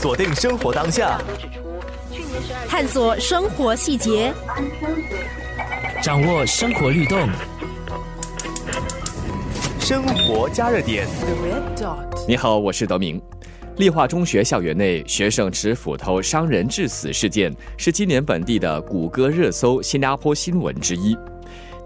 锁定生活当下，探索生活细节，掌握生活律动。生活加热点。你好，我是德明。立化中学校园内学生持斧头伤人致死事件，是今年本地的谷歌热搜新加坡新闻之一。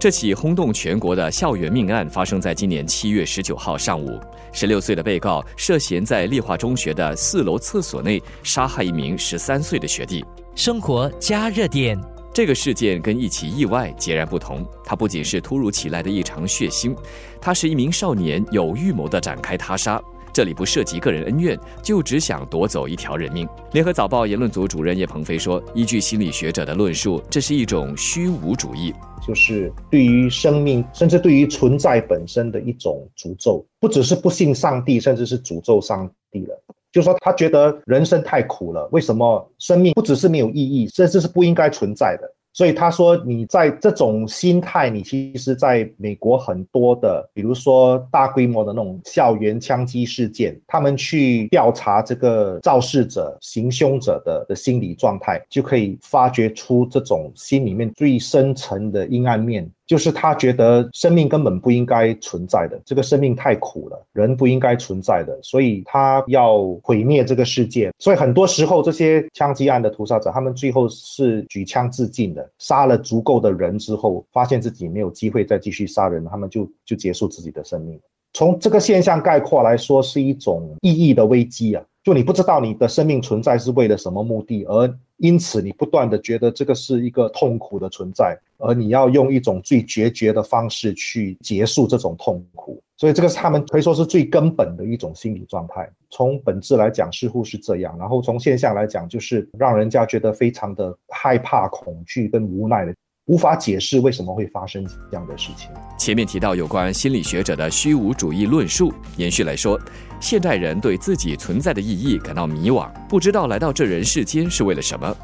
这起轰动全国的校园命案发生在今年七月十九号上午。十六岁的被告涉嫌在丽华中学的四楼厕所内杀害一名十三岁的学弟。生活加热点。这个事件跟一起意外截然不同，它不仅是突如其来的一场血腥，它是一名少年有预谋的展开他杀。这里不涉及个人恩怨，就只想夺走一条人命。联合早报言论组主任叶鹏飞说：“依据心理学者的论述，这是一种虚无主义。”就是对于生命，甚至对于存在本身的一种诅咒，不只是不信上帝，甚至是诅咒上帝了。就说他觉得人生太苦了，为什么生命不只是没有意义，甚至是不应该存在的？所以他说，你在这种心态，你其实在美国很多的，比如说大规模的那种校园枪击事件，他们去调查这个肇事者、行凶者的的心理状态，就可以发掘出这种心里面最深层的阴暗面。就是他觉得生命根本不应该存在的，这个生命太苦了，人不应该存在的，所以他要毁灭这个世界。所以很多时候，这些枪击案的屠杀者，他们最后是举枪自尽的，杀了足够的人之后，发现自己没有机会再继续杀人，他们就就结束自己的生命。从这个现象概括来说，是一种意义的危机啊！就你不知道你的生命存在是为了什么目的，而因此你不断的觉得这个是一个痛苦的存在。而你要用一种最决绝的方式去结束这种痛苦，所以这个是他们可以说是最根本的一种心理状态。从本质来讲，似乎是这样；然后从现象来讲，就是让人家觉得非常的害怕、恐惧跟无奈的，无法解释为什么会发生这样的事情。前面提到有关心理学者的虚无主义论述，延续来说，现代人对自己存在的意义感到迷惘，不知道来到这人世间是为了什么。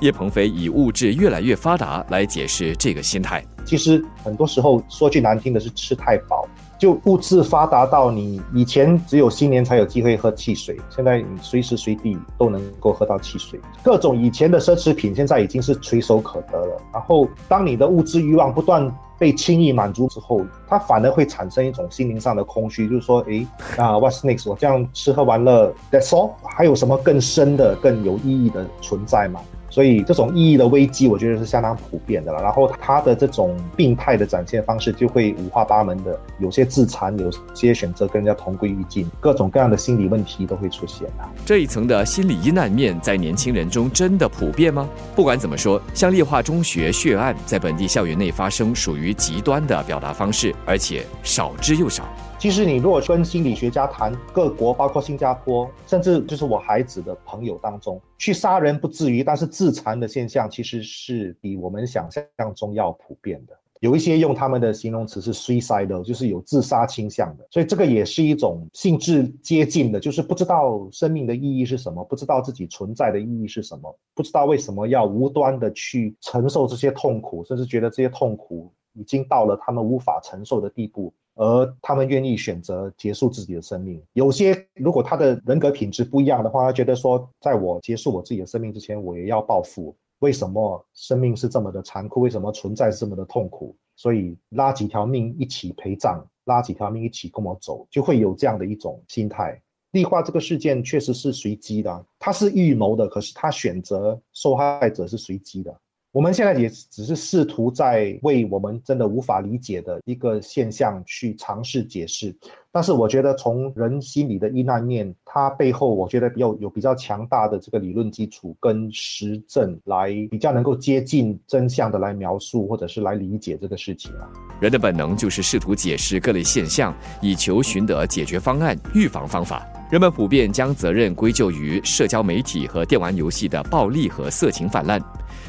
叶鹏飞以物质越来越发达来解释这个心态。其实很多时候说句难听的是吃太饱，就物质发达到你以前只有新年才有机会喝汽水，现在你随时随地都能够喝到汽水。各种以前的奢侈品现在已经是垂手可得了。然后当你的物质欲望不断被轻易满足之后，它反而会产生一种心灵上的空虚，就是说，诶，啊，What's next？我这样吃喝玩乐，That's all？还有什么更深的、更有意义的存在吗？所以这种意义的危机，我觉得是相当普遍的了。然后他的这种病态的展现方式，就会五花八门的，有些自残，有些选择跟人家同归于尽，各种各样的心理问题都会出现啊。这一层的心理阴暗面，在年轻人中真的普遍吗？不管怎么说，像立化中学血案在本地校园内发生，属于极端的表达方式，而且少之又少。其实你如果跟心理学家谈，各国包括新加坡，甚至就是我孩子的朋友当中，去杀人不至于，但是自残的现象其实是比我们想象中要普遍的。有一些用他们的形容词是 suicidal，就是有自杀倾向的。所以这个也是一种性质接近的，就是不知道生命的意义是什么，不知道自己存在的意义是什么，不知道为什么要无端的去承受这些痛苦，甚至觉得这些痛苦已经到了他们无法承受的地步。而他们愿意选择结束自己的生命。有些如果他的人格品质不一样的话，他觉得说，在我结束我自己的生命之前，我也要报复。为什么生命是这么的残酷？为什么存在这么的痛苦？所以拉几条命一起陪葬，拉几条命一起跟我走，就会有这样的一种心态。立化这个事件确实是随机的，他是预谋的，可是他选择受害者是随机的。我们现在也只是试图在为我们真的无法理解的一个现象去尝试解释，但是我觉得从人心理的阴暗面，它背后我觉得有有比较强大的这个理论基础跟实证来比较能够接近真相的来描述或者是来理解这个事情啊。人的本能就是试图解释各类现象，以求寻得解决方案、预防方法。人们普遍将责任归咎于社交媒体和电玩游戏的暴力和色情泛滥。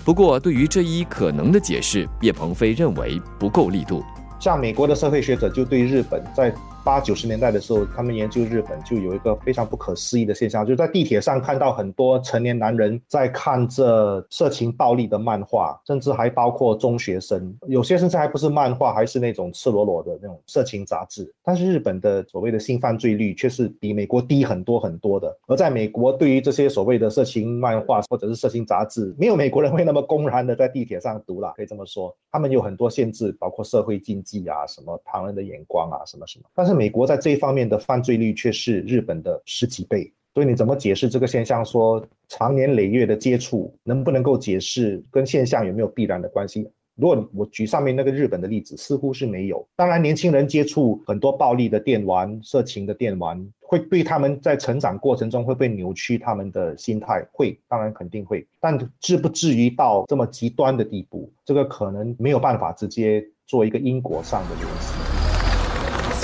不过，对于这一可能的解释，叶鹏飞认为不够力度。像美国的社会学者就对日本在八九十年代的时候，他们研究日本就有一个非常不可思议的现象，就在地铁上看到很多成年男人在看着色情暴力的漫画，甚至还包括中学生，有些甚至还不是漫画，还是那种赤裸裸的那种色情杂志。但是日本的所谓的性犯罪率却是比美国低很多很多的。而在美国，对于这些所谓的色情漫画或者是色情杂志，没有美国人会那么公然的在地铁上读了，可以这么说。他们有很多限制，包括社会禁忌啊，什么旁人的眼光啊，什么什么。但是美国在这一方面的犯罪率却是日本的十几倍。所以你怎么解释这个现象？说长年累月的接触能不能够解释跟现象有没有必然的关系？如果我举上面那个日本的例子，似乎是没有。当然，年轻人接触很多暴力的电玩、色情的电玩，会对他们在成长过程中会被扭曲他们的心态，会，当然肯定会。但至不至于到这么极端的地步，这个可能没有办法直接做一个因果上的联系。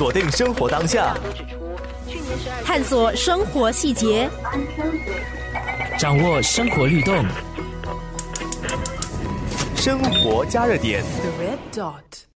锁定生活当下。探索生活细节，掌握生活律动，生活加热点。